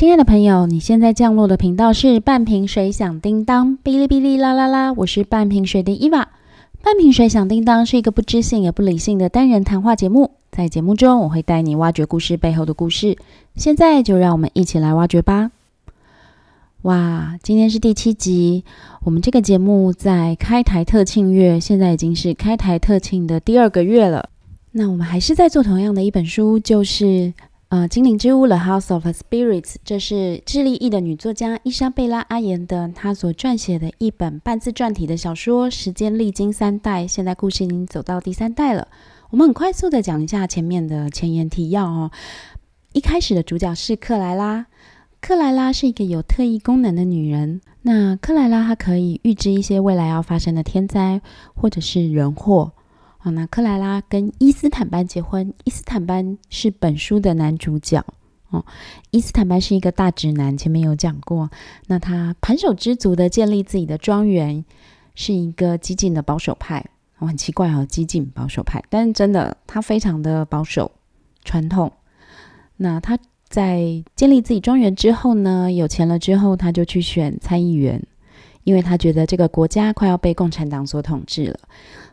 亲爱的朋友，你现在降落的频道是半瓶水响叮当，哔哩哔哩啦啦啦，我是半瓶水的伊娃。半瓶水响叮当是一个不知性也不理性的单人谈话节目，在节目中我会带你挖掘故事背后的故事。现在就让我们一起来挖掘吧！哇，今天是第七集，我们这个节目在开台特庆月，现在已经是开台特庆的第二个月了。那我们还是在做同样的一本书，就是呃《精灵之屋》The House of Spirits，这是智利裔的女作家伊莎贝拉阿言的她所撰写的一本半自传体的小说。时间历经三代，现在故事已经走到第三代了。我们很快速的讲一下前面的前言提要哦。一开始的主角是克莱拉。克莱拉是一个有特异功能的女人。那克莱拉她可以预知一些未来要发生的天灾或者是人祸。好，那克莱拉跟伊斯坦班结婚。伊斯坦班是本书的男主角哦。伊斯坦班是一个大直男，前面有讲过。那他盘手知足的建立自己的庄园，是一个激进的保守派。哦，很奇怪哦，激进保守派，但是真的他非常的保守传统。那他。在建立自己庄园之后呢，有钱了之后，他就去选参议员，因为他觉得这个国家快要被共产党所统治了。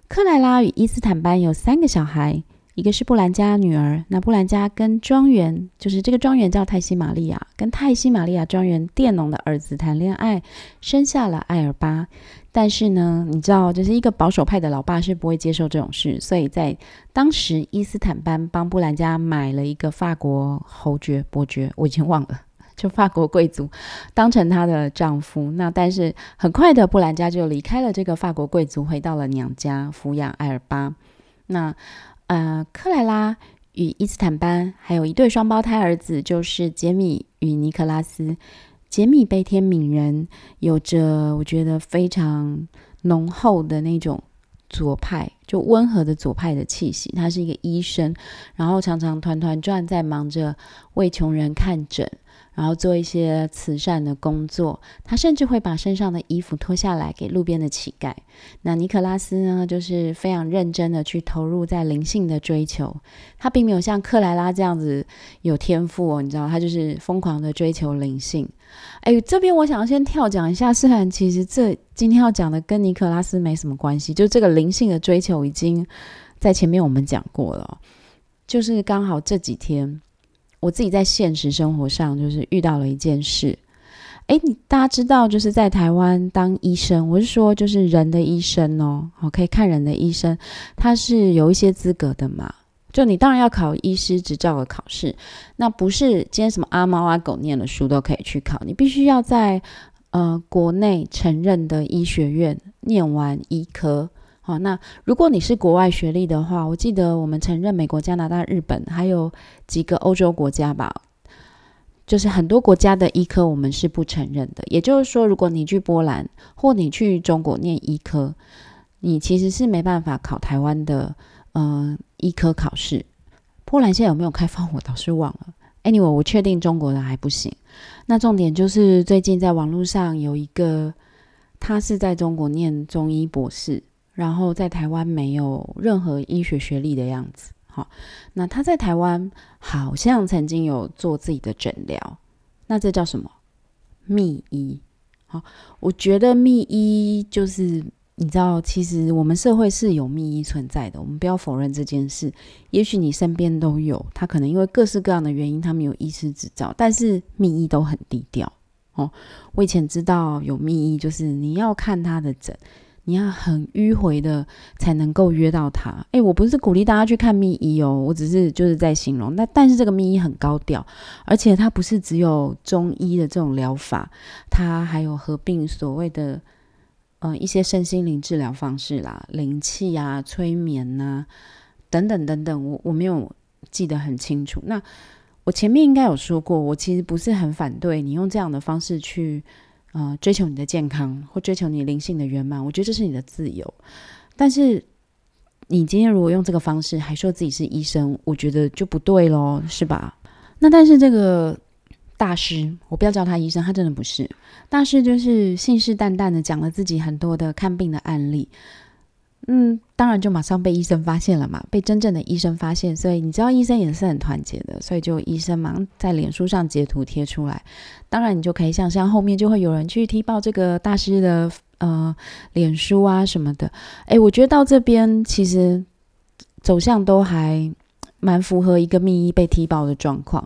克莱拉与伊斯坦班有三个小孩。一个是布兰加女儿，那布兰加跟庄园，就是这个庄园叫泰西玛利亚，跟泰西玛利亚庄园佃农的儿子谈恋爱，生下了艾尔巴。但是呢，你知道，就是一个保守派的老爸是不会接受这种事，所以在当时，伊斯坦班帮布兰加买了一个法国侯爵、伯爵，我已经忘了，就法国贵族，当成她的丈夫。那但是很快的，布兰加就离开了这个法国贵族，回到了娘家抚养艾尔巴。那呃，克莱拉与伊斯坦班还有一对双胞胎儿子，就是杰米与尼克拉斯。杰米悲天悯人，有着我觉得非常浓厚的那种左派，就温和的左派的气息。他是一个医生，然后常常团团转在忙着为穷人看诊。然后做一些慈善的工作，他甚至会把身上的衣服脱下来给路边的乞丐。那尼可拉斯呢，就是非常认真的去投入在灵性的追求。他并没有像克莱拉这样子有天赋哦，你知道，他就是疯狂的追求灵性。哎，这边我想要先跳讲一下，虽然其实这今天要讲的跟尼可拉斯没什么关系，就这个灵性的追求已经在前面我们讲过了，就是刚好这几天。我自己在现实生活上就是遇到了一件事，哎，你大家知道就是在台湾当医生，我是说就是人的医生哦，好可以看人的医生，他是有一些资格的嘛。就你当然要考医师执照的考试，那不是今天什么阿猫阿狗念了书都可以去考，你必须要在呃国内承认的医学院念完医科。好，那如果你是国外学历的话，我记得我们承认美国、加拿大、日本，还有几个欧洲国家吧，就是很多国家的医科我们是不承认的。也就是说，如果你去波兰或你去中国念医科，你其实是没办法考台湾的呃医科考试。波兰现在有没有开放？我倒是忘了。Anyway，我确定中国的还不行。那重点就是最近在网络上有一个，他是在中国念中医博士。然后在台湾没有任何医学学历的样子，好，那他在台湾好像曾经有做自己的诊疗，那这叫什么？秘医。好，我觉得秘医就是你知道，其实我们社会是有秘医存在的，我们不要否认这件事。也许你身边都有，他可能因为各式各样的原因，他们有医师执照，但是秘医都很低调。哦，我以前知道有秘医，就是你要看他的诊。你要很迂回的才能够约到他。诶，我不是鼓励大家去看秘医哦，我只是就是在形容。那但是这个秘医很高调，而且它不是只有中医的这种疗法，它还有合并所谓的呃一些身心灵治疗方式啦，灵气啊、催眠呐等等等等。我我没有记得很清楚。那我前面应该有说过，我其实不是很反对你用这样的方式去。呃，追求你的健康或追求你灵性的圆满，我觉得这是你的自由。但是你今天如果用这个方式还说自己是医生，我觉得就不对咯，是吧？那但是这个大师，我不要叫他医生，他真的不是大师，就是信誓旦旦的讲了自己很多的看病的案例。嗯，当然就马上被医生发现了嘛，被真正的医生发现，所以你知道医生也是很团结的，所以就医生忙在脸书上截图贴出来。当然你就可以想象后面就会有人去踢爆这个大师的呃脸书啊什么的。诶，我觉得到这边其实走向都还蛮符合一个密医被踢爆的状况，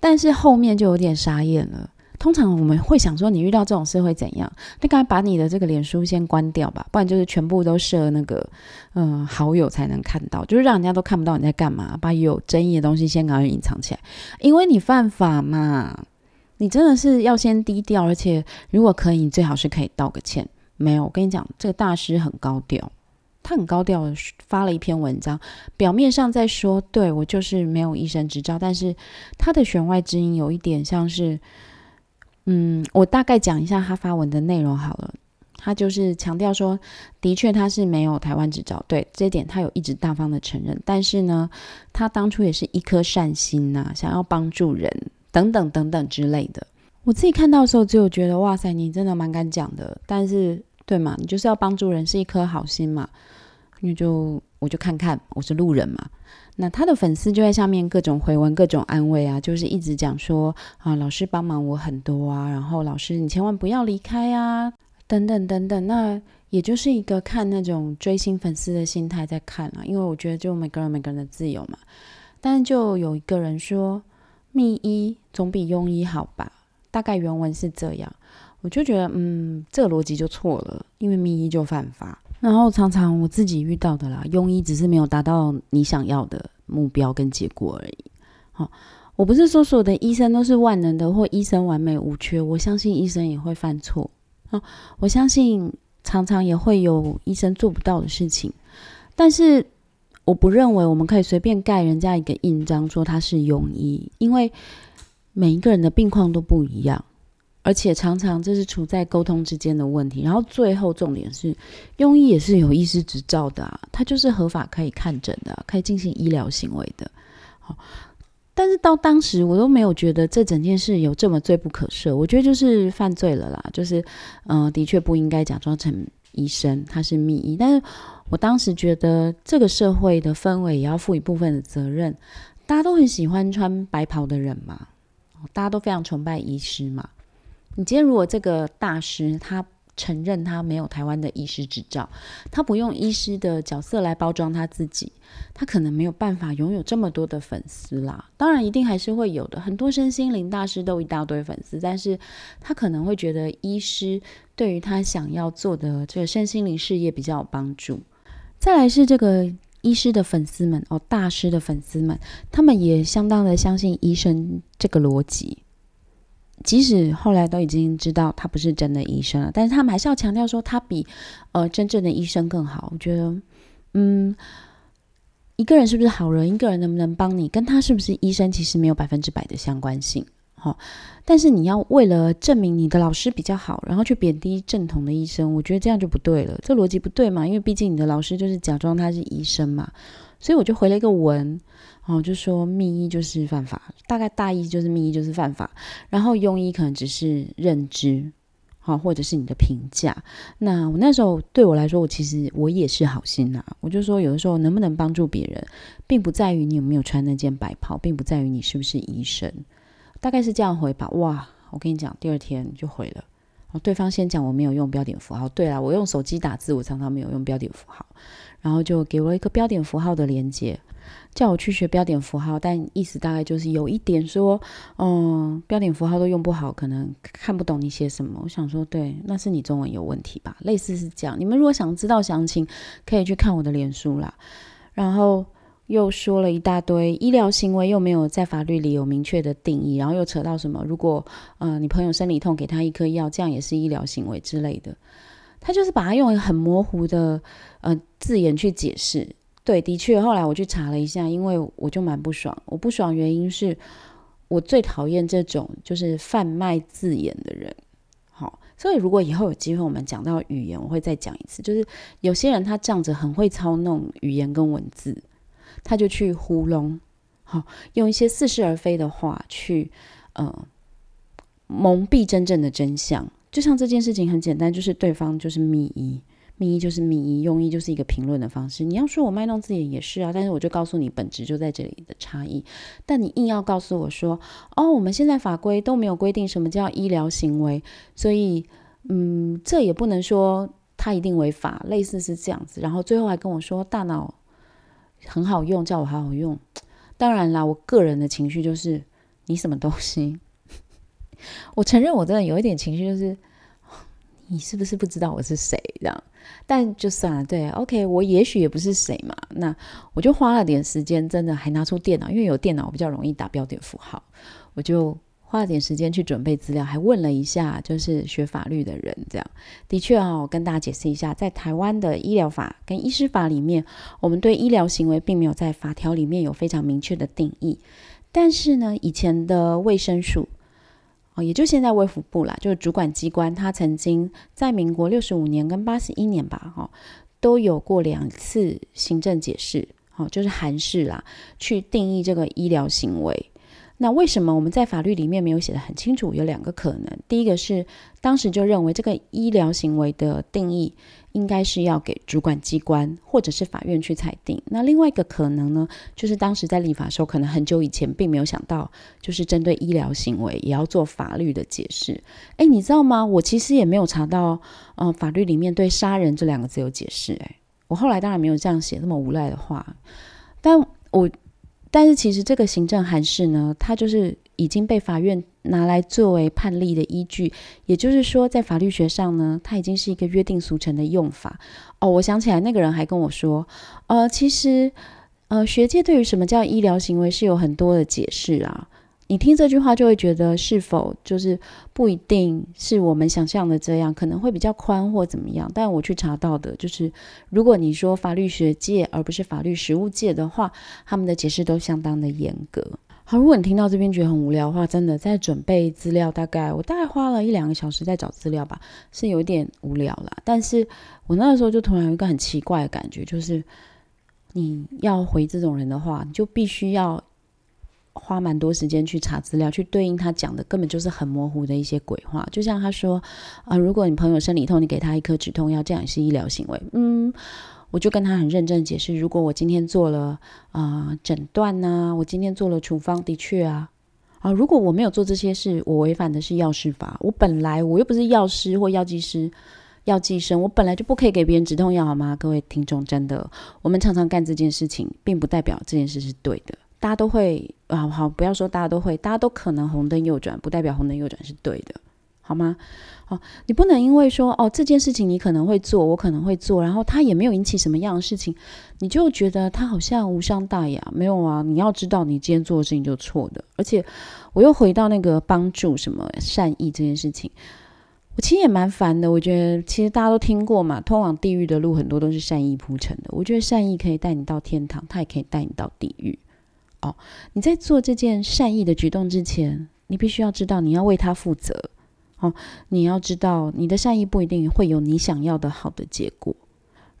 但是后面就有点傻眼了。通常我们会想说，你遇到这种事会怎样？你赶快把你的这个脸书先关掉吧，不然就是全部都设那个嗯好友才能看到，就是让人家都看不到你在干嘛。把有争议的东西先赶快隐藏起来，因为你犯法嘛。你真的是要先低调，而且如果可以，你最好是可以道个歉。没有，我跟你讲，这个大师很高调，他很高调的发了一篇文章，表面上在说对我就是没有医生执照，但是他的弦外之音有一点像是。嗯，我大概讲一下他发文的内容好了。他就是强调说，的确他是没有台湾执照，对这点他有一直大方的承认。但是呢，他当初也是一颗善心呐，想要帮助人等等等等之类的。我自己看到的时候，只有觉得哇塞，你真的蛮敢讲的。但是对嘛，你就是要帮助人，是一颗好心嘛。那就我就看看，我是路人嘛。那他的粉丝就在下面各种回文、各种安慰啊，就是一直讲说啊，老师帮忙我很多啊，然后老师你千万不要离开啊，等等等等。那也就是一个看那种追星粉丝的心态在看啊，因为我觉得就每个人每个人的自由嘛。但就有一个人说，密医总比庸医好吧？大概原文是这样，我就觉得嗯，这个逻辑就错了，因为密医就犯法。然后常常我自己遇到的啦，庸医只是没有达到你想要的目标跟结果而已。好，我不是说所有的医生都是万能的，或医生完美无缺。我相信医生也会犯错啊，我相信常常也会有医生做不到的事情。但是我不认为我们可以随便盖人家一个印章说他是庸医，因为每一个人的病况都不一样。而且常常这是处在沟通之间的问题，然后最后重点是，庸医也是有医师执照的啊，他就是合法可以看诊的，可以进行医疗行为的。好，但是到当时我都没有觉得这整件事有这么罪不可赦，我觉得就是犯罪了啦，就是嗯，的确不应该假装成医生，他是秘医。但是我当时觉得这个社会的氛围也要负一部分的责任，大家都很喜欢穿白袍的人嘛，大家都非常崇拜医师嘛。你今天如果这个大师他承认他没有台湾的医师执照，他不用医师的角色来包装他自己，他可能没有办法拥有这么多的粉丝啦。当然，一定还是会有的，很多身心灵大师都一大堆粉丝，但是他可能会觉得医师对于他想要做的这个身心灵事业比较有帮助。再来是这个医师的粉丝们哦，大师的粉丝们，他们也相当的相信医生这个逻辑。即使后来都已经知道他不是真的医生了，但是他们还是要强调说他比呃真正的医生更好。我觉得，嗯，一个人是不是好人，一个人能不能帮你，跟他是不是医生其实没有百分之百的相关性。好，但是你要为了证明你的老师比较好，然后去贬低正统的医生，我觉得这样就不对了，这逻辑不对嘛？因为毕竟你的老师就是假装他是医生嘛，所以我就回了一个文。哦，就说密医就是犯法，大概大意就是密医就是犯法，然后庸医可能只是认知，好，或者是你的评价。那我那时候对我来说，我其实我也是好心呐，我就说有的时候能不能帮助别人，并不在于你有没有穿那件白袍，并不在于你是不是医生，大概是这样回吧。哇，我跟你讲，第二天就回了。哦，对方先讲我没有用标点符号，对啦，我用手机打字，我常常没有用标点符号，然后就给我一个标点符号的连接。叫我去学标点符号，但意思大概就是有一点说，嗯，标点符号都用不好，可能看不懂你写什么。我想说，对，那是你中文有问题吧？类似是这样。你们如果想知道详情，可以去看我的脸书啦。然后又说了一大堆医疗行为，又没有在法律里有明确的定义，然后又扯到什么，如果嗯你朋友生理痛，给他一颗药，这样也是医疗行为之类的。他就是把它用很模糊的呃字眼去解释。对，的确，后来我去查了一下，因为我就蛮不爽。我不爽原因是我最讨厌这种就是贩卖字眼的人。好，所以如果以后有机会我们讲到语言，我会再讲一次。就是有些人他这样子很会操弄语言跟文字，他就去糊弄，好，用一些似是而非的话去呃蒙蔽真正的真相。就像这件事情很简单，就是对方就是密医。密意就是密意，用医就是一个评论的方式。你要说我卖弄自己也是啊，但是我就告诉你本质就在这里的差异。但你硬要告诉我说，哦，我们现在法规都没有规定什么叫医疗行为，所以，嗯，这也不能说它一定违法，类似是这样子。然后最后还跟我说大脑很好用，叫我好好用。当然啦，我个人的情绪就是你什么东西？我承认我真的有一点情绪，就是你是不是不知道我是谁这样？但就算了，对，OK，我也许也不是谁嘛。那我就花了点时间，真的还拿出电脑，因为有电脑我比较容易打标点符号。我就花了点时间去准备资料，还问了一下就是学法律的人。这样的确啊，我跟大家解释一下，在台湾的医疗法跟医师法里面，我们对医疗行为并没有在法条里面有非常明确的定义。但是呢，以前的卫生署。哦，也就现在卫福部啦，就是主管机关，他曾经在民国六十五年跟八十一年吧，哈，都有过两次行政解释，好，就是函释啦，去定义这个医疗行为。那为什么我们在法律里面没有写得很清楚？有两个可能，第一个是当时就认为这个医疗行为的定义应该是要给主管机关或者是法院去裁定。那另外一个可能呢，就是当时在立法的时候，可能很久以前并没有想到，就是针对医疗行为也要做法律的解释。哎，你知道吗？我其实也没有查到，呃，法律里面对杀人这两个字有解释。哎，我后来当然没有这样写那么无赖的话，但我。但是其实这个行政函释呢，它就是已经被法院拿来作为判例的依据，也就是说，在法律学上呢，它已经是一个约定俗成的用法。哦，我想起来，那个人还跟我说，呃，其实，呃，学界对于什么叫医疗行为是有很多的解释啊。你听这句话就会觉得是否就是不一定是我们想象的这样，可能会比较宽或怎么样。但我去查到的就是，如果你说法律学界而不是法律实务界的话，他们的解释都相当的严格。好，如果你听到这边觉得很无聊的话，真的在准备资料，大概我大概花了一两个小时在找资料吧，是有点无聊啦。但是我那个时候就突然有一个很奇怪的感觉，就是你要回这种人的话，你就必须要。花蛮多时间去查资料，去对应他讲的根本就是很模糊的一些鬼话。就像他说，啊，如果你朋友生理痛，你给他一颗止痛药，这样也是医疗行为。嗯，我就跟他很认真解释，如果我今天做了啊诊断呐，我今天做了处方，的确啊，啊，如果我没有做这些事，我违反的是药师法。我本来我又不是药师或药剂师、药剂生，我本来就不可以给别人止痛药，好吗？各位听众，真的，我们常常干这件事情，并不代表这件事是对的。大家都会啊，好，不要说大家都会，大家都可能红灯右转，不代表红灯右转是对的，好吗？好，你不能因为说哦这件事情你可能会做，我可能会做，然后他也没有引起什么样的事情，你就觉得他好像无伤大雅。没有啊，你要知道你今天做的事情就错的。而且我又回到那个帮助什么善意这件事情，我其实也蛮烦的。我觉得其实大家都听过嘛，通往地狱的路很多都是善意铺成的。我觉得善意可以带你到天堂，它也可以带你到地狱。哦，你在做这件善意的举动之前，你必须要知道你要为他负责。哦，你要知道你的善意不一定会有你想要的好的结果。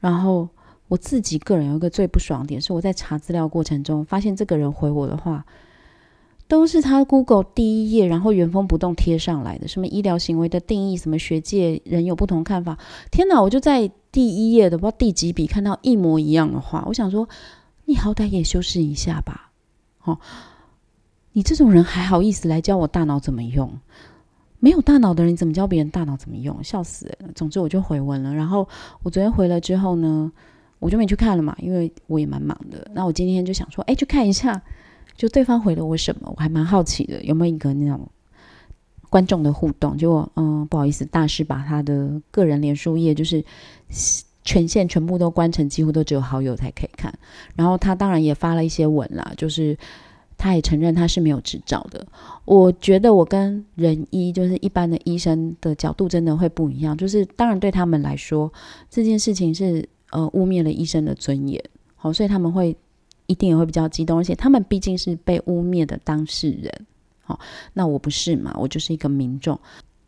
然后我自己个人有一个最不爽点是，我在查资料过程中发现这个人回我的话，都是他 Google 第一页然后原封不动贴上来的，什么医疗行为的定义，什么学界人有不同看法。天哪，我就在第一页的不知道第几笔看到一模一样的话，我想说，你好歹也修饰一下吧。哦，你这种人还好意思来教我大脑怎么用？没有大脑的人怎么教别人大脑怎么用？笑死了！总之我就回文了。然后我昨天回了之后呢，我就没去看了嘛，因为我也蛮忙的。那我今天就想说，哎，去看一下，就对方回了我什么？我还蛮好奇的，有没有一个那种观众的互动？结果，嗯，不好意思，大师把他的个人脸书页就是。权限全部都关成，几乎都只有好友才可以看。然后他当然也发了一些文啦，就是他也承认他是没有执照的。我觉得我跟人医，就是一般的医生的角度，真的会不一样。就是当然对他们来说，这件事情是呃污蔑了医生的尊严，好，所以他们会一定也会比较激动，而且他们毕竟是被污蔑的当事人。好，那我不是嘛，我就是一个民众。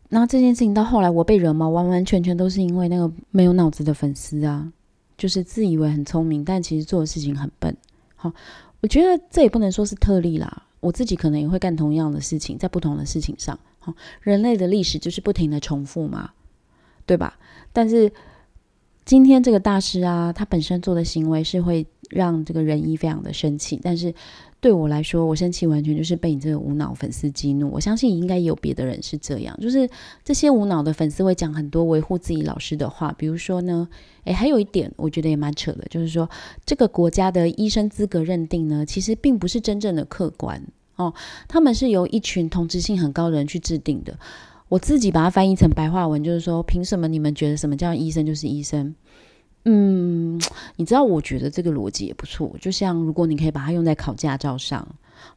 那这件事情到后来我被惹毛，完完全全都是因为那个没有脑子的粉丝啊，就是自以为很聪明，但其实做的事情很笨。好，我觉得这也不能说是特例啦，我自己可能也会干同样的事情，在不同的事情上。人类的历史就是不停的重复嘛，对吧？但是今天这个大师啊，他本身做的行为是会让这个仁医非常的生气，但是对我来说，我生气完全就是被你这个无脑粉丝激怒。我相信应该有别的人是这样，就是这些无脑的粉丝会讲很多维护自己老师的话，比如说呢，诶，还有一点我觉得也蛮扯的，就是说这个国家的医生资格认定呢，其实并不是真正的客观哦，他们是由一群同质性很高的人去制定的。我自己把它翻译成白话文，就是说，凭什么你们觉得什么叫医生就是医生？嗯，你知道，我觉得这个逻辑也不错。就像如果你可以把它用在考驾照上，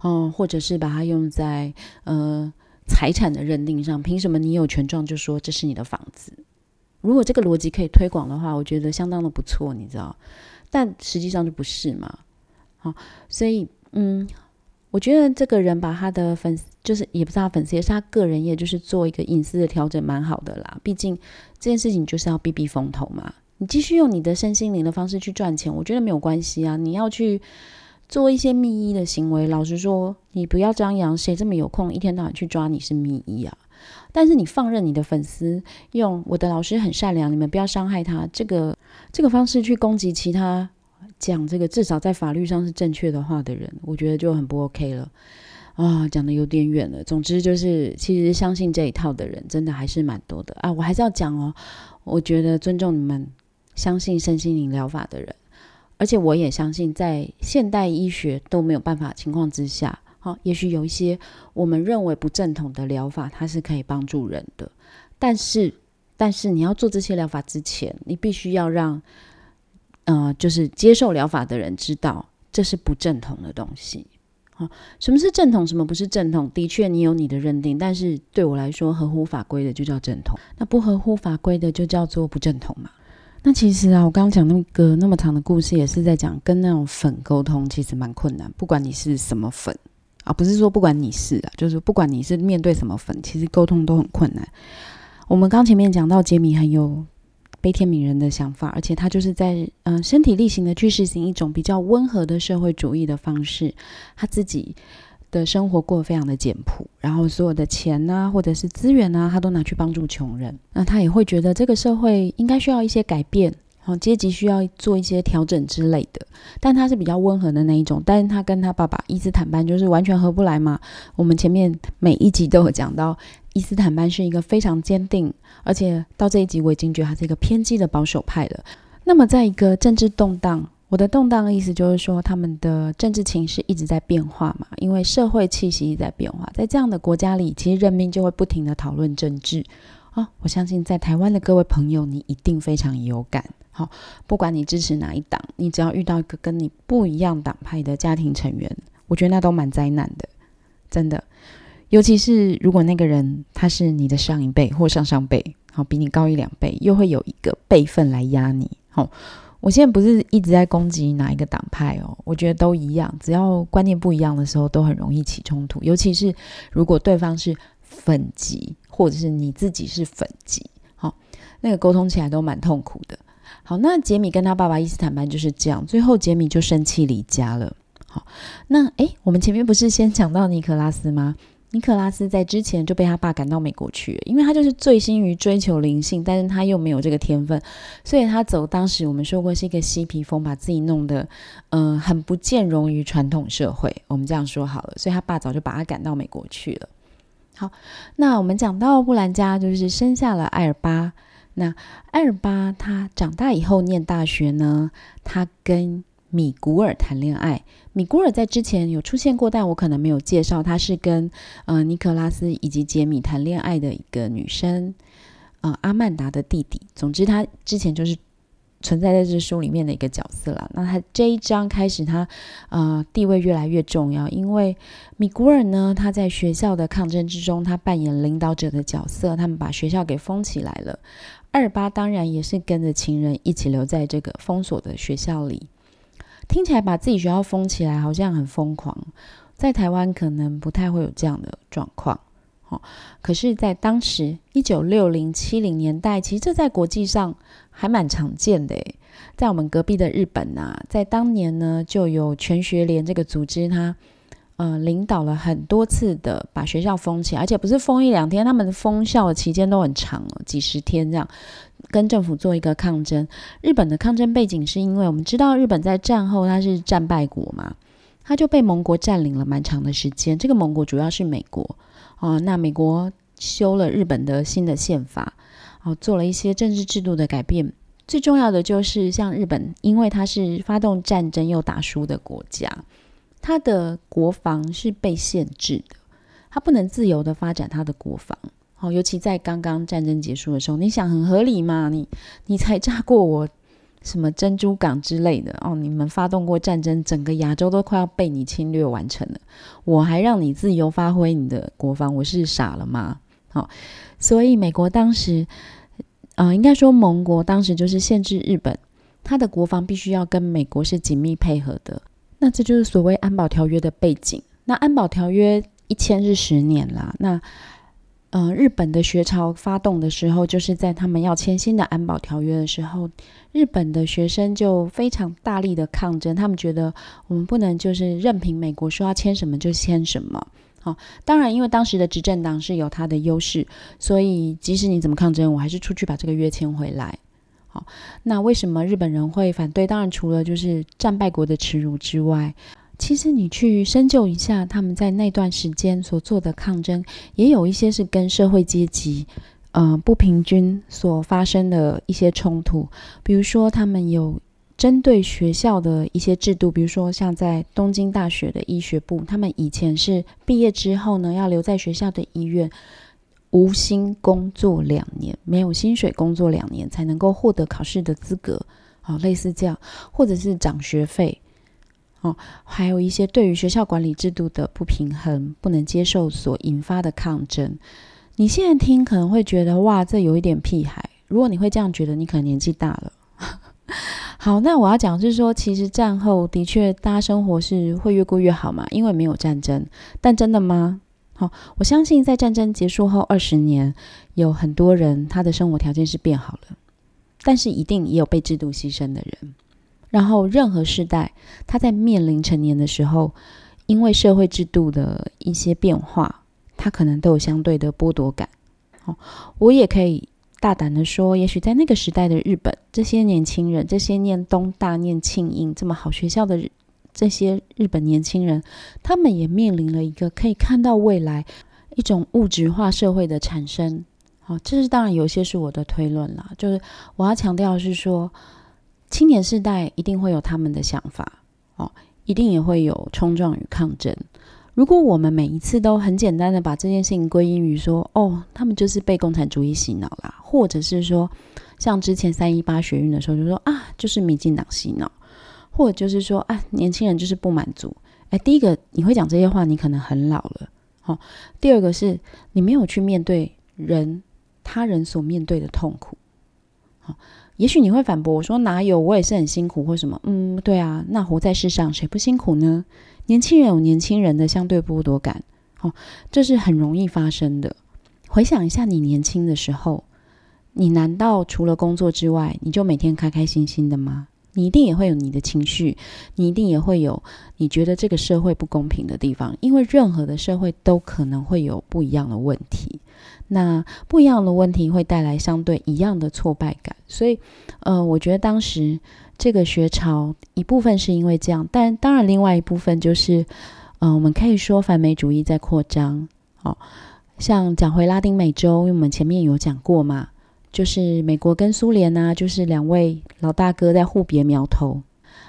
哦，或者是把它用在呃财产的认定上，凭什么你有权状就说这是你的房子？如果这个逻辑可以推广的话，我觉得相当的不错，你知道？但实际上就不是嘛。好，所以嗯。我觉得这个人把他的粉丝，就是也不是他粉丝，也是他个人，也就是做一个隐私的调整，蛮好的啦。毕竟这件事情就是要避避风头嘛。你继续用你的身心灵的方式去赚钱，我觉得没有关系啊。你要去做一些密医的行为，老实说，你不要张扬，谁这么有空一天到晚去抓你是密医啊？但是你放任你的粉丝用我的老师很善良，你们不要伤害他，这个这个方式去攻击其他。讲这个至少在法律上是正确的话的人，我觉得就很不 OK 了啊！讲的有点远了。总之就是，其实相信这一套的人真的还是蛮多的啊！我还是要讲哦，我觉得尊重你们相信身心灵疗法的人，而且我也相信，在现代医学都没有办法情况之下，好，也许有一些我们认为不正统的疗法，它是可以帮助人的。但是，但是你要做这些疗法之前，你必须要让。呃，就是接受疗法的人知道这是不正统的东西。好，什么是正统，什么不是正统？的确，你有你的认定，但是对我来说，合乎法规的就叫正统，那不合乎法规的就叫做不正统嘛。那其实啊，我刚刚讲那个那么长的故事，也是在讲跟那种粉沟通，其实蛮困难。不管你是什么粉啊，不是说不管你是啊，就是不管你是面对什么粉，其实沟通都很困难。我们刚前面讲到杰米很有。悲天悯人的想法，而且他就是在嗯身体力行的去实行一种比较温和的社会主义的方式。他自己的生活过得非常的简朴，然后所有的钱呐或者是资源呐，他都拿去帮助穷人。那他也会觉得这个社会应该需要一些改变，阶级需要做一些调整之类的。但他是比较温和的那一种，但是他跟他爸爸伊斯坦班就是完全合不来嘛。我们前面每一集都有讲到。伊斯坦班是一个非常坚定，而且到这一集我已经觉得他是一个偏激的保守派了。那么，在一个政治动荡，我的动荡的意思就是说，他们的政治情势一直在变化嘛，因为社会气息一直在变化。在这样的国家里，其实人民就会不停的讨论政治啊。我相信在台湾的各位朋友，你一定非常有感。好，不管你支持哪一党，你只要遇到一个跟你不一样党派的家庭成员，我觉得那都蛮灾难的，真的。尤其是如果那个人他是你的上一辈或上上辈，好比你高一两倍，又会有一个辈分来压你。好，我现在不是一直在攻击哪一个党派哦，我觉得都一样，只要观念不一样的时候，都很容易起冲突。尤其是如果对方是粉级，或者是你自己是粉级，好，那个沟通起来都蛮痛苦的。好，那杰米跟他爸爸伊斯坦班就是这样，最后杰米就生气离家了。好，那诶，我们前面不是先讲到尼可拉斯吗？尼克拉斯在之前就被他爸赶到美国去了，因为他就是醉心于追求灵性，但是他又没有这个天分，所以他走当时我们说过是一个嬉皮风，把自己弄得嗯很不见容于传统社会，我们这样说好了，所以他爸早就把他赶到美国去了。好，那我们讲到布兰家就是生下了艾尔巴，那艾尔巴他长大以后念大学呢，他跟米古尔谈恋爱。米古尔在之前有出现过，但我可能没有介绍。他是跟呃尼克拉斯以及杰米谈恋爱的一个女生，呃阿曼达的弟弟。总之，他之前就是存在在这书里面的一个角色了。那他这一章开始，他呃地位越来越重要，因为米古尔呢，他在学校的抗争之中，他扮演领导者的角色，他们把学校给封起来了。二八当然也是跟着情人一起留在这个封锁的学校里。听起来把自己学校封起来好像很疯狂，在台湾可能不太会有这样的状况，哦，可是，在当时一九六零七零年代，其实这在国际上还蛮常见的，在我们隔壁的日本呐，在当年呢，就有全学联这个组织，它呃，领导了很多次的把学校封起来，而且不是封一两天，他们封校的期间都很长哦，几十天这样，跟政府做一个抗争。日本的抗争背景是因为我们知道日本在战后它是战败国嘛，它就被盟国占领了蛮长的时间。这个盟国主要是美国哦，那美国修了日本的新的宪法，哦，做了一些政治制度的改变。最重要的就是像日本，因为它是发动战争又打输的国家。他的国防是被限制的，他不能自由的发展他的国防。好，尤其在刚刚战争结束的时候，你想很合理吗？你你才炸过我什么珍珠港之类的哦？你们发动过战争，整个亚洲都快要被你侵略完成了，我还让你自由发挥你的国防，我是傻了吗？好，所以美国当时，呃，应该说盟国当时就是限制日本，他的国防必须要跟美国是紧密配合的。那这就是所谓安保条约的背景。那安保条约一签是十年啦。那，呃，日本的学潮发动的时候，就是在他们要签新的安保条约的时候，日本的学生就非常大力的抗争。他们觉得我们不能就是任凭美国说要签什么就签什么。好，当然因为当时的执政党是有它的优势，所以即使你怎么抗争，我还是出去把这个约签回来。好，那为什么日本人会反对？当然，除了就是战败国的耻辱之外，其实你去深究一下，他们在那段时间所做的抗争，也有一些是跟社会阶级呃不平均所发生的一些冲突。比如说，他们有针对学校的一些制度，比如说像在东京大学的医学部，他们以前是毕业之后呢，要留在学校的医院。无薪工作两年，没有薪水工作两年才能够获得考试的资格，好，类似这样，或者是涨学费，哦，还有一些对于学校管理制度的不平衡不能接受所引发的抗争。你现在听可能会觉得哇，这有一点屁孩。如果你会这样觉得，你可能年纪大了。好，那我要讲是说，其实战后的确大家生活是会越过越好嘛，因为没有战争。但真的吗？好，我相信在战争结束后二十年，有很多人他的生活条件是变好了，但是一定也有被制度牺牲的人。然后任何时代，他在面临成年的时候，因为社会制度的一些变化，他可能都有相对的剥夺感。好，我也可以大胆的说，也许在那个时代的日本，这些年轻人，这些念东大、念庆应这么好学校的。这些日本年轻人，他们也面临了一个可以看到未来一种物质化社会的产生。好，这是当然有些是我的推论啦，就是我要强调是说，青年世代一定会有他们的想法，哦，一定也会有冲撞与抗争。如果我们每一次都很简单的把这件事情归因于说，哦，他们就是被共产主义洗脑啦，或者是说，像之前三一八学运的时候就说啊，就是民进党洗脑。或者就是说啊，年轻人就是不满足。哎，第一个你会讲这些话，你可能很老了。好，第二个是你没有去面对人他人所面对的痛苦。好，也许你会反驳我说哪有，我也是很辛苦或什么。嗯，对啊，那活在世上谁不辛苦呢？年轻人有年轻人的相对剥夺感。好，这是很容易发生的。回想一下你年轻的时候，你难道除了工作之外，你就每天开开心心的吗？你一定也会有你的情绪，你一定也会有你觉得这个社会不公平的地方，因为任何的社会都可能会有不一样的问题，那不一样的问题会带来相对一样的挫败感，所以，呃，我觉得当时这个学潮一部分是因为这样，但当然另外一部分就是，嗯，我们可以说反美主义在扩张，哦，像讲回拉丁美洲，因为我们前面有讲过嘛。就是美国跟苏联呐，就是两位老大哥在互别苗头，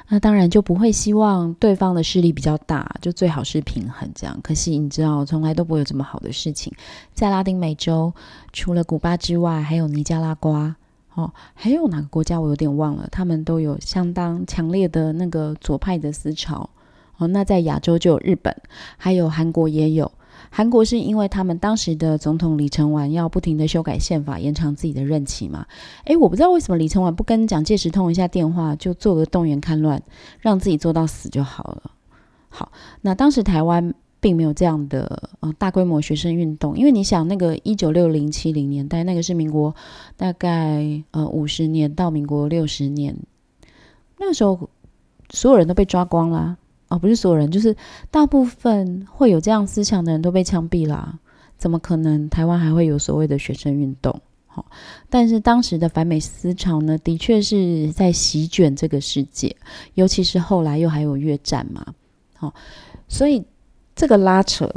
那当然就不会希望对方的势力比较大，就最好是平衡这样。可惜你知道，从来都不会有这么好的事情。在拉丁美洲，除了古巴之外，还有尼加拉瓜，哦，还有哪个国家我有点忘了，他们都有相当强烈的那个左派的思潮。哦，那在亚洲就有日本，还有韩国也有。韩国是因为他们当时的总统李承晚要不停的修改宪法，延长自己的任期嘛？诶，我不知道为什么李承晚不跟蒋介石通一下电话，就做个动员戡乱，让自己做到死就好了。好，那当时台湾并没有这样的呃大规模学生运动，因为你想那个一九六零七零年代，那个是民国大概呃五十年到民国六十年，那个时候所有人都被抓光啦。啊，不是所有人，就是大部分会有这样思想的人都被枪毙啦，怎么可能台湾还会有所谓的学生运动？好，但是当时的反美思潮呢，的确是在席卷这个世界，尤其是后来又还有越战嘛，好，所以这个拉扯，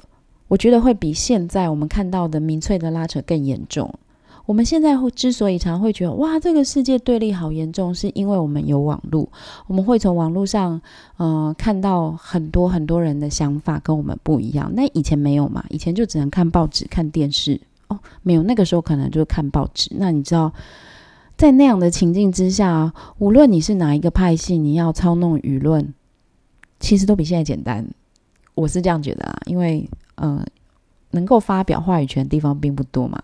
我觉得会比现在我们看到的民粹的拉扯更严重。我们现在会之所以常会觉得哇，这个世界对立好严重，是因为我们有网络，我们会从网络上，呃，看到很多很多人的想法跟我们不一样。那以前没有嘛？以前就只能看报纸、看电视。哦，没有，那个时候可能就看报纸。那你知道，在那样的情境之下，无论你是哪一个派系，你要操弄舆论，其实都比现在简单。我是这样觉得啊，因为呃，能够发表话语权的地方并不多嘛。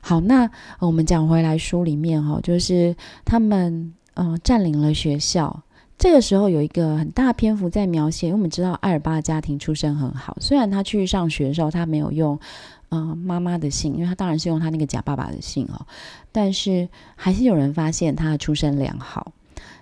好，那我们讲回来书里面哈，就是他们嗯占领了学校。这个时候有一个很大篇幅在描写，因为我们知道艾尔巴的家庭出身很好，虽然他去上学的时候他没有用。嗯，妈妈的姓，因为他当然是用他那个假爸爸的姓哦，但是还是有人发现他的出身良好。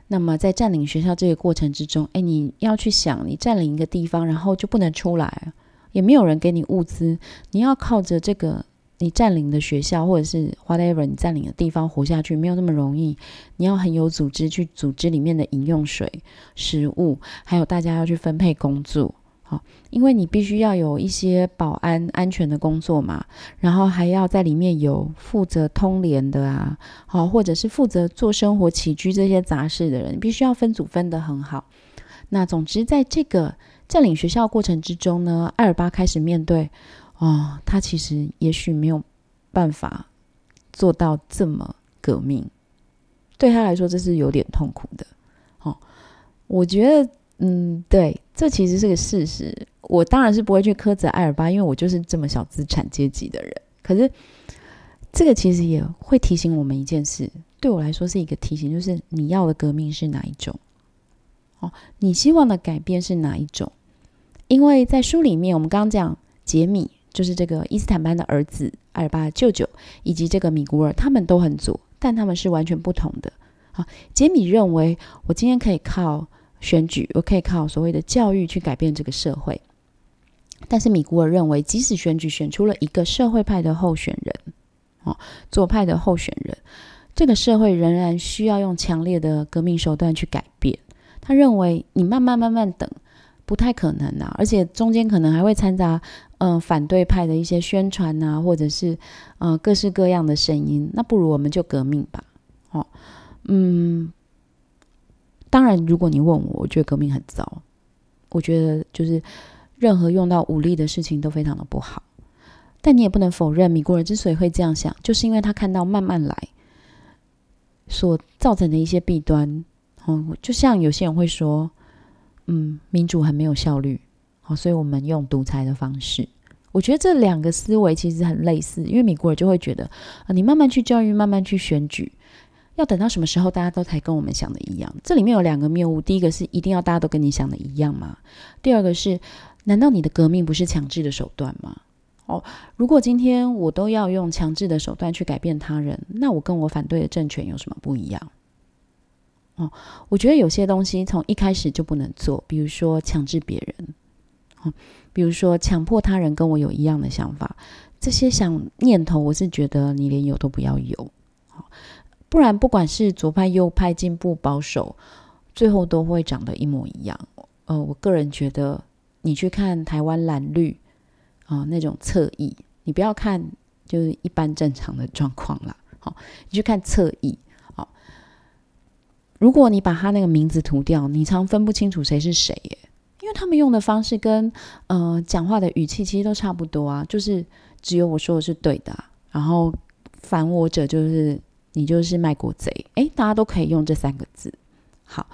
那么在占领学校这个过程之中，哎，你要去想，你占领一个地方，然后就不能出来，也没有人给你物资，你要靠着这个你占领的学校或者是 whatever 你占领的地方活下去，没有那么容易。你要很有组织去组织里面的饮用水、食物，还有大家要去分配工作。好，因为你必须要有一些保安安全的工作嘛，然后还要在里面有负责通联的啊，好，或者是负责做生活起居这些杂事的人，必须要分组分得很好。那总之，在这个占领学校过程之中呢，艾尔巴开始面对，哦，他其实也许没有办法做到这么革命，对他来说这是有点痛苦的。哦，我觉得。嗯，对，这其实是个事实。我当然是不会去苛责艾尔巴，因为我就是这么小资产阶级的人。可是，这个其实也会提醒我们一件事，对我来说是一个提醒，就是你要的革命是哪一种？哦，你希望的改变是哪一种？因为在书里面，我们刚刚讲杰米，就是这个伊斯坦班的儿子，艾尔巴的舅舅，以及这个米古尔，他们都很左，但他们是完全不同的。好，杰米认为，我今天可以靠。选举，我可以靠所谓的教育去改变这个社会。但是米古尔认为，即使选举选出了一个社会派的候选人，哦，左派的候选人，这个社会仍然需要用强烈的革命手段去改变。他认为，你慢慢慢慢等，不太可能啊，而且中间可能还会掺杂，嗯，反对派的一些宣传啊，或者是，嗯，各式各样的声音。那不如我们就革命吧，哦，嗯。当然，如果你问我，我觉得革命很糟。我觉得就是任何用到武力的事情都非常的不好。但你也不能否认，米国人之所以会这样想，就是因为他看到慢慢来所造成的一些弊端。嗯，就像有些人会说，嗯，民主很没有效率，好，所以我们用独裁的方式。我觉得这两个思维其实很类似，因为美国人就会觉得，啊，你慢慢去教育，慢慢去选举。要等到什么时候大家都才跟我们想的一样？这里面有两个谬误：第一个是一定要大家都跟你想的一样吗？第二个是，难道你的革命不是强制的手段吗？哦，如果今天我都要用强制的手段去改变他人，那我跟我反对的政权有什么不一样？哦，我觉得有些东西从一开始就不能做，比如说强制别人，哦，比如说强迫他人跟我有一样的想法，这些想念头，我是觉得你连有都不要有。不然，不管是左派、右派、进步、保守，最后都会长得一模一样。呃，我个人觉得，你去看台湾蓝绿啊那种侧翼，你不要看就是一般正常的状况啦。好，你去看侧翼。如果你把他那个名字涂掉，你常分不清楚谁是谁耶，因为他们用的方式跟呃讲话的语气其实都差不多啊，就是只有我说的是对的，然后反我者就是。你就是卖国贼，诶，大家都可以用这三个字。好，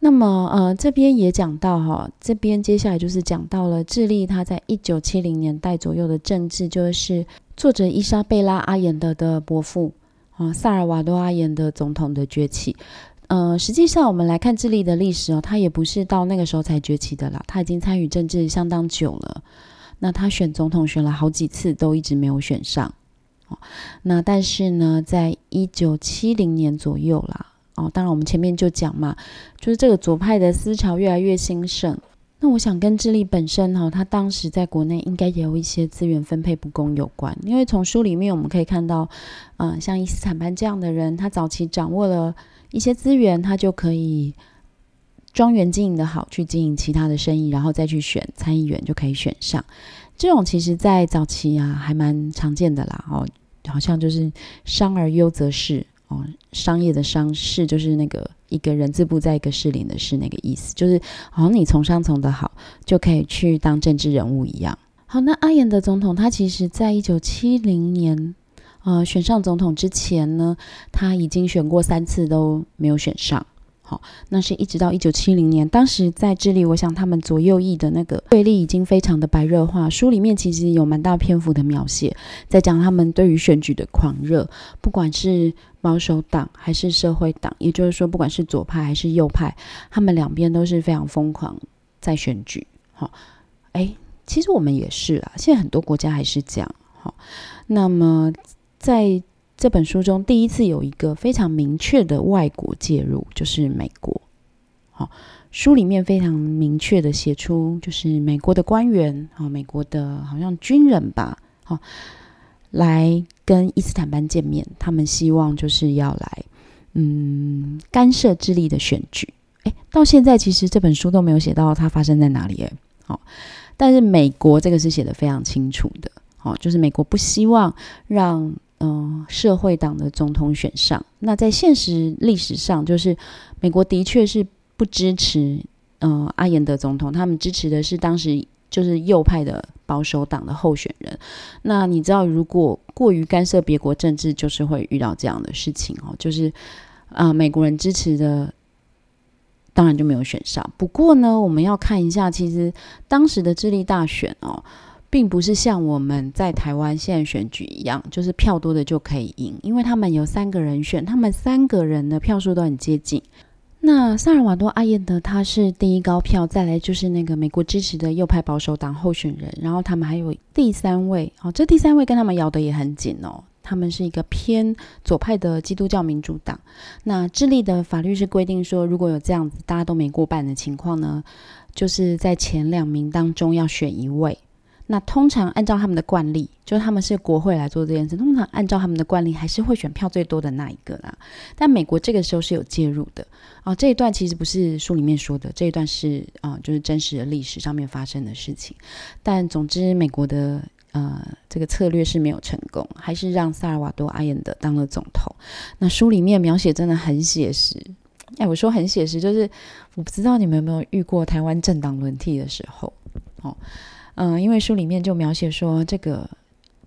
那么呃，这边也讲到哈，这边接下来就是讲到了智利，他在一九七零年代左右的政治，就是作者伊莎贝拉阿延德的伯父啊，萨尔瓦多阿延德总统的崛起。呃，实际上我们来看智利的历史哦，他也不是到那个时候才崛起的啦，他已经参与政治相当久了。那他选总统选了好几次，都一直没有选上。哦那但是呢，在一九七零年左右啦，哦。当然，我们前面就讲嘛，就是这个左派的思潮越来越兴盛。那我想跟智利本身哈，它当时在国内应该也有一些资源分配不公有关。因为从书里面我们可以看到，嗯，像伊斯坦班这样的人，他早期掌握了一些资源，他就可以庄园经营的好，去经营其他的生意，然后再去选参议员就可以选上。这种其实在早期啊还蛮常见的啦，哦，好像就是商而优则仕。哦，商业的商士就是那个一个人字部在一个士林的士那个意思，就是好像你从商从的好，就可以去当政治人物一样。好，那阿延德总统他其实在一九七零年呃选上总统之前呢，他已经选过三次都没有选上。好，那是一直到一九七零年，当时在智利，我想他们左右翼的那个对立已经非常的白热化。书里面其实有蛮大篇幅的描写，在讲他们对于选举的狂热，不管是保守党还是社会党，也就是说，不管是左派还是右派，他们两边都是非常疯狂在选举。好，哎，其实我们也是啊，现在很多国家还是这样。好，那么在。这本书中第一次有一个非常明确的外国介入，就是美国。好，书里面非常明确的写出，就是美国的官员啊，美国的好像军人吧，好，来跟伊斯坦班见面，他们希望就是要来，嗯，干涉智利的选举。诶，到现在其实这本书都没有写到它发生在哪里，诶，好，但是美国这个是写的非常清楚的，好，就是美国不希望让。嗯，社会党的总统选上，那在现实历史上，就是美国的确是不支持嗯阿延德总统，他们支持的是当时就是右派的保守党的候选人。那你知道，如果过于干涉别国政治，就是会遇到这样的事情哦，就是啊，美国人支持的当然就没有选上。不过呢，我们要看一下，其实当时的智利大选哦。并不是像我们在台湾现在选举一样，就是票多的就可以赢，因为他们有三个人选，他们三个人的票数都很接近。那萨尔瓦多阿耶德他是第一高票，再来就是那个美国支持的右派保守党候选人，然后他们还有第三位，哦，这第三位跟他们咬的也很紧哦，他们是一个偏左派的基督教民主党。那智利的法律是规定说，如果有这样子大家都没过半的情况呢，就是在前两名当中要选一位。那通常按照他们的惯例，就是他们是国会来做这件事。通常按照他们的惯例，还是会选票最多的那一个啦。但美国这个时候是有介入的啊。这一段其实不是书里面说的，这一段是啊，就是真实的历史上面发生的事情。但总之，美国的呃这个策略是没有成功，还是让萨尔瓦多阿延德当了总统。那书里面描写真的很写实。哎，我说很写实，就是我不知道你们有没有遇过台湾政党轮替的时候哦。嗯，因为书里面就描写说，这个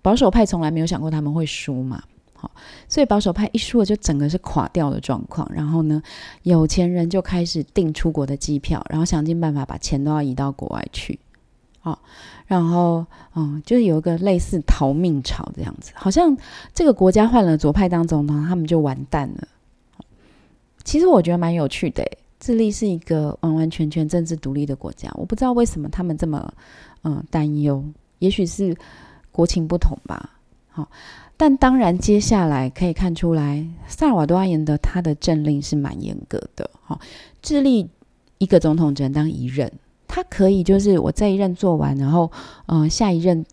保守派从来没有想过他们会输嘛，好，所以保守派一输了，就整个是垮掉的状况。然后呢，有钱人就开始订出国的机票，然后想尽办法把钱都要移到国外去，好，然后嗯，就是有一个类似逃命潮这样子，好像这个国家换了左派当总统，他们就完蛋了。其实我觉得蛮有趣的，智利是一个完完全全政治独立的国家，我不知道为什么他们这么。嗯，担忧，也许是国情不同吧。好，但当然，接下来可以看出来，萨尔瓦多阿延德他的政令是蛮严格的。好，智利一个总统只能当一任，他可以就是我这一任做完，然后嗯，下一任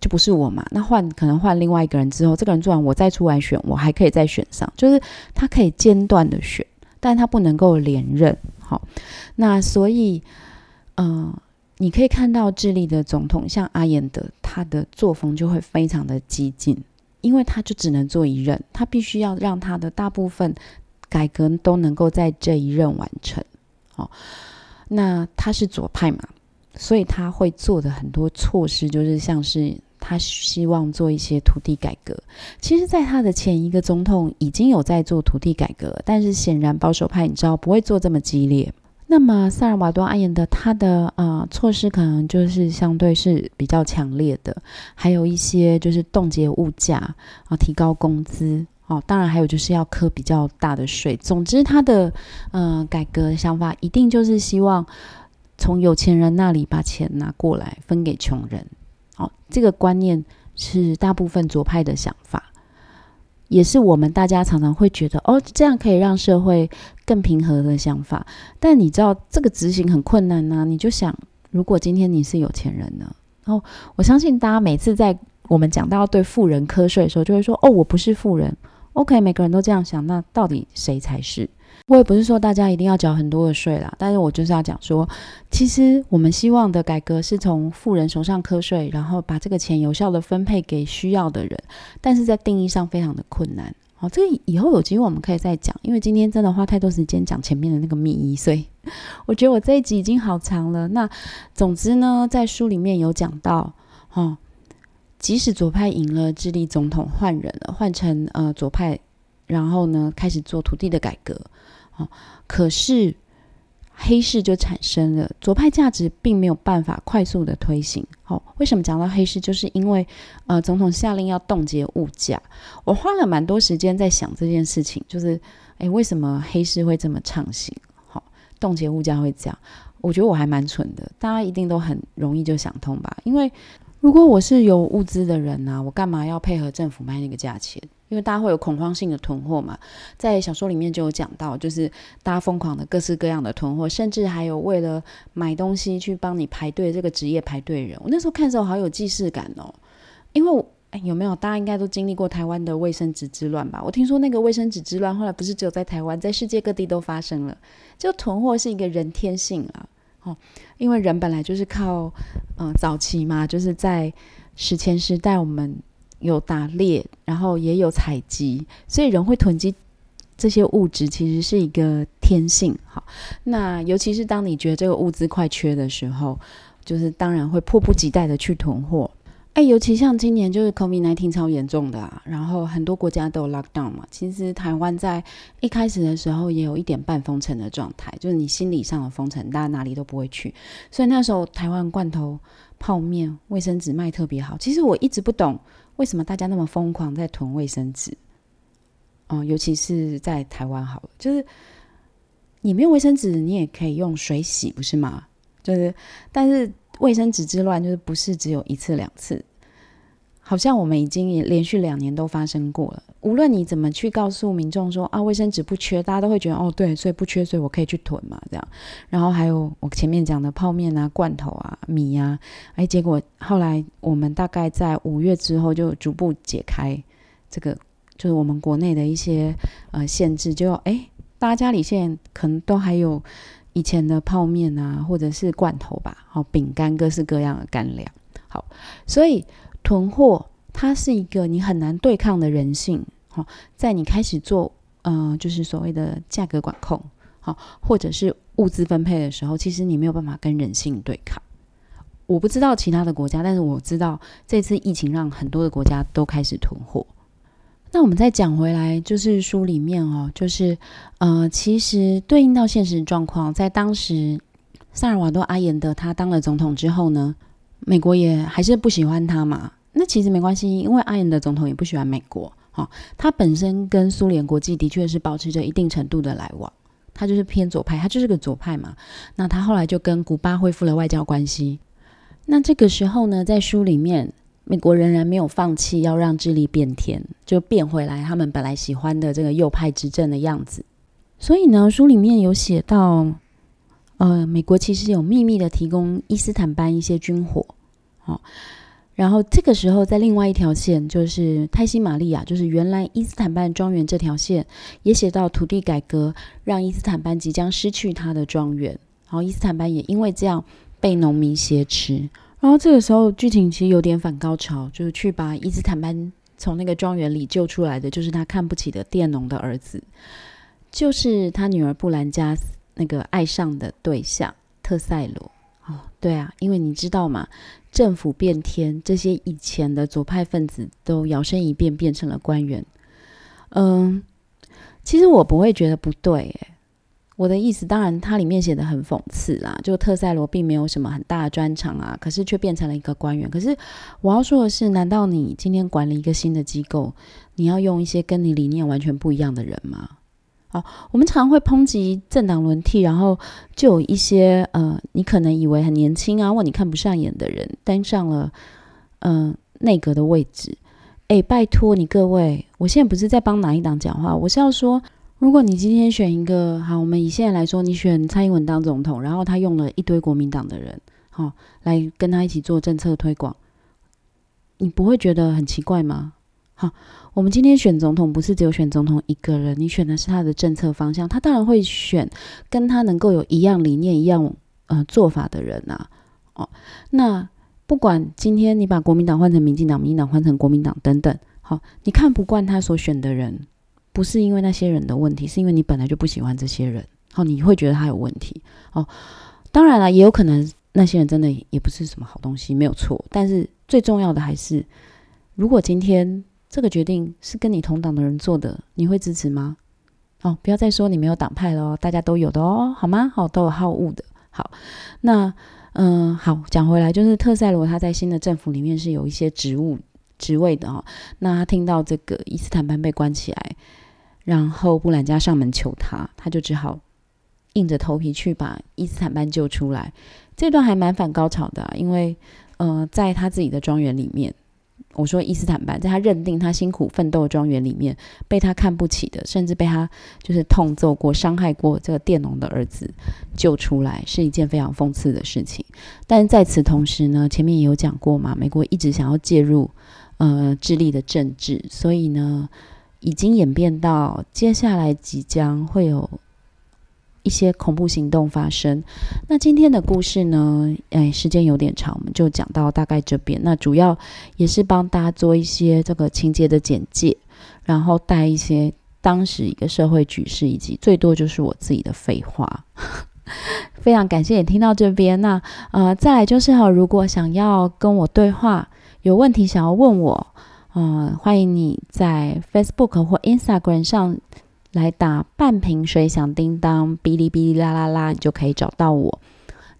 就不是我嘛，那换可能换另外一个人之后，这个人做完我再出来选，我还可以再选上，就是他可以间断的选，但他不能够连任。好，那所以嗯。你可以看到智利的总统像阿延德，他的作风就会非常的激进，因为他就只能做一任，他必须要让他的大部分改革都能够在这一任完成。哦，那他是左派嘛，所以他会做的很多措施，就是像是他希望做一些土地改革。其实，在他的前一个总统已经有在做土地改革，但是显然保守派你知道不会做这么激烈。那么萨尔瓦多阿延的他的啊措施可能就是相对是比较强烈的，还有一些就是冻结物价啊，提高工资哦，当然还有就是要科比较大的税。总之，他的嗯改革想法一定就是希望从有钱人那里把钱拿过来分给穷人。哦，这个观念是大部分左派的想法。也是我们大家常常会觉得哦，这样可以让社会更平和的想法。但你知道这个执行很困难呢？你就想，如果今天你是有钱人呢？然后我相信大家每次在我们讲到对富人瞌睡的时候，就会说哦，我不是富人。OK，每个人都这样想，那到底谁才是？我也不是说大家一定要缴很多的税啦，但是我就是要讲说，其实我们希望的改革是从富人手上瞌税，然后把这个钱有效的分配给需要的人，但是在定义上非常的困难。好，这个以后有机会我们可以再讲，因为今天真的花太多时间讲前面的那个秘医，所以我觉得我这一集已经好长了。那总之呢，在书里面有讲到，哦，即使左派赢了，智利总统换人了，换成呃左派，然后呢开始做土地的改革。可是黑市就产生了，左派价值并没有办法快速的推行。好，为什么讲到黑市？就是因为呃，总统下令要冻结物价。我花了蛮多时间在想这件事情，就是诶，为什么黑市会这么畅行？好，冻结物价会这样？我觉得我还蛮蠢的，大家一定都很容易就想通吧？因为如果我是有物资的人呢，我干嘛要配合政府卖那个价钱？因为大家会有恐慌性的囤货嘛，在小说里面就有讲到，就是大家疯狂的各式各样的囤货，甚至还有为了买东西去帮你排队这个职业排队人。我那时候看的时候好有既视感哦，因为我有没有大家应该都经历过台湾的卫生纸之乱吧？我听说那个卫生纸之乱后来不是只有在台湾，在世界各地都发生了。就囤货是一个人天性啊，哦，因为人本来就是靠嗯早期嘛，就是在史前时代我们。有打猎，然后也有采集，所以人会囤积这些物质，其实是一个天性。好，那尤其是当你觉得这个物资快缺的时候，就是当然会迫不及待的去囤货。哎，尤其像今年就是 COVID-19 超严重的啊，然后很多国家都有 lockdown 嘛。其实台湾在一开始的时候也有一点半封城的状态，就是你心理上的封城，大家哪里都不会去。所以那时候台湾罐头、泡面、卫生纸卖特别好。其实我一直不懂。为什么大家那么疯狂在囤卫生纸？哦，尤其是在台湾，好了，就是你没有卫生纸，你也可以用水洗，不是吗？就是，但是卫生纸之乱，就是不是只有一次两次。好像我们已经连续两年都发生过了。无论你怎么去告诉民众说啊，卫生纸不缺，大家都会觉得哦，对，所以不缺，所以我可以去囤嘛，这样。然后还有我前面讲的泡面啊、罐头啊、米啊，哎，结果后来我们大概在五月之后就逐步解开这个，就是我们国内的一些呃限制，就哎，大家家里现在可能都还有以前的泡面啊，或者是罐头吧，好饼干，各式各样的干粮。好，所以。囤货，它是一个你很难对抗的人性。好，在你开始做，呃，就是所谓的价格管控，好，或者是物资分配的时候，其实你没有办法跟人性对抗。我不知道其他的国家，但是我知道这次疫情让很多的国家都开始囤货。那我们再讲回来，就是书里面哦，就是呃，其实对应到现实状况，在当时萨尔瓦多阿延德他当了总统之后呢？美国也还是不喜欢他嘛？那其实没关系，因为阿延的总统也不喜欢美国。哈，他本身跟苏联国际的确是保持着一定程度的来往，他就是偏左派，他就是个左派嘛。那他后来就跟古巴恢复了外交关系。那这个时候呢，在书里面，美国仍然没有放弃要让智利变天，就变回来他们本来喜欢的这个右派执政的样子。所以呢，书里面有写到。呃，美国其实有秘密的提供伊斯坦班一些军火，好，然后这个时候在另外一条线，就是泰西玛利亚，就是原来伊斯坦班庄园这条线，也写到土地改革让伊斯坦班即将失去他的庄园，然后伊斯坦班也因为这样被农民挟持，然后这个时候剧情其实有点反高潮，就是去把伊斯坦班从那个庄园里救出来的，就是他看不起的佃农的儿子，就是他女儿布兰加斯。那个爱上的对象特塞罗。哦，对啊，因为你知道嘛，政府变天，这些以前的左派分子都摇身一变变成了官员。嗯，其实我不会觉得不对，诶，我的意思，当然它里面写的很讽刺啦，就特塞罗并没有什么很大的专长啊，可是却变成了一个官员。可是我要说的是，难道你今天管理一个新的机构，你要用一些跟你理念完全不一样的人吗？好，我们常会抨击政党轮替，然后就有一些呃，你可能以为很年轻啊，或你看不上眼的人，登上了嗯内阁的位置。哎，拜托你各位，我现在不是在帮哪一党讲话，我是要说，如果你今天选一个，好，我们以现在来说，你选蔡英文当总统，然后他用了一堆国民党的人，好，来跟他一起做政策推广，你不会觉得很奇怪吗？好，我们今天选总统不是只有选总统一个人，你选的是他的政策方向，他当然会选跟他能够有一样理念、一样呃做法的人呐。哦，那。不管今天你把国民党换成民进党，民进党换成国民党等等，好，你看不惯他所选的人，不是因为那些人的问题，是因为你本来就不喜欢这些人，好，你会觉得他有问题，哦，当然了，也有可能那些人真的也不是什么好东西，没有错，但是最重要的还是，如果今天这个决定是跟你同党的人做的，你会支持吗？哦，不要再说你没有党派了哦，大家都有的哦，好吗？好，都有好恶的，好，那。嗯，好，讲回来，就是特塞罗他在新的政府里面是有一些职务职位的哈。那他听到这个伊斯坦班被关起来，然后布兰加上门求他，他就只好硬着头皮去把伊斯坦班救出来。这段还蛮反高潮的，因为呃，在他自己的庄园里面。我说伊斯坦班，在他认定他辛苦奋斗的庄园里面，被他看不起的，甚至被他就是痛揍过、伤害过这个佃农的儿子救出来，是一件非常讽刺的事情。但在此同时呢，前面也有讲过嘛，美国一直想要介入呃智利的政治，所以呢，已经演变到接下来即将会有。一些恐怖行动发生。那今天的故事呢？哎，时间有点长，我们就讲到大概这边。那主要也是帮大家做一些这个情节的简介，然后带一些当时一个社会局势，以及最多就是我自己的废话。非常感谢你听到这边。那呃，再来就是哈，如果想要跟我对话，有问题想要问我，嗯，欢迎你在 Facebook 或 Instagram 上。来打半瓶水响叮当，哔哩哔哩啦啦啦，你就可以找到我。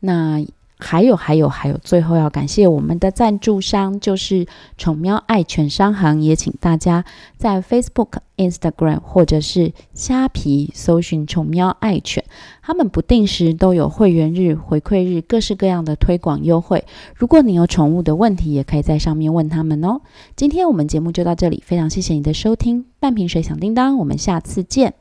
那还有还有还有，最后要感谢我们的赞助商，就是宠喵爱犬商行。也请大家在 Facebook、Instagram 或者是虾皮搜寻“宠喵爱犬”，他们不定时都有会员日、回馈日，各式各样的推广优惠。如果你有宠物的问题，也可以在上面问他们哦。今天我们节目就到这里，非常谢谢你的收听，半瓶水响叮当，我们下次见。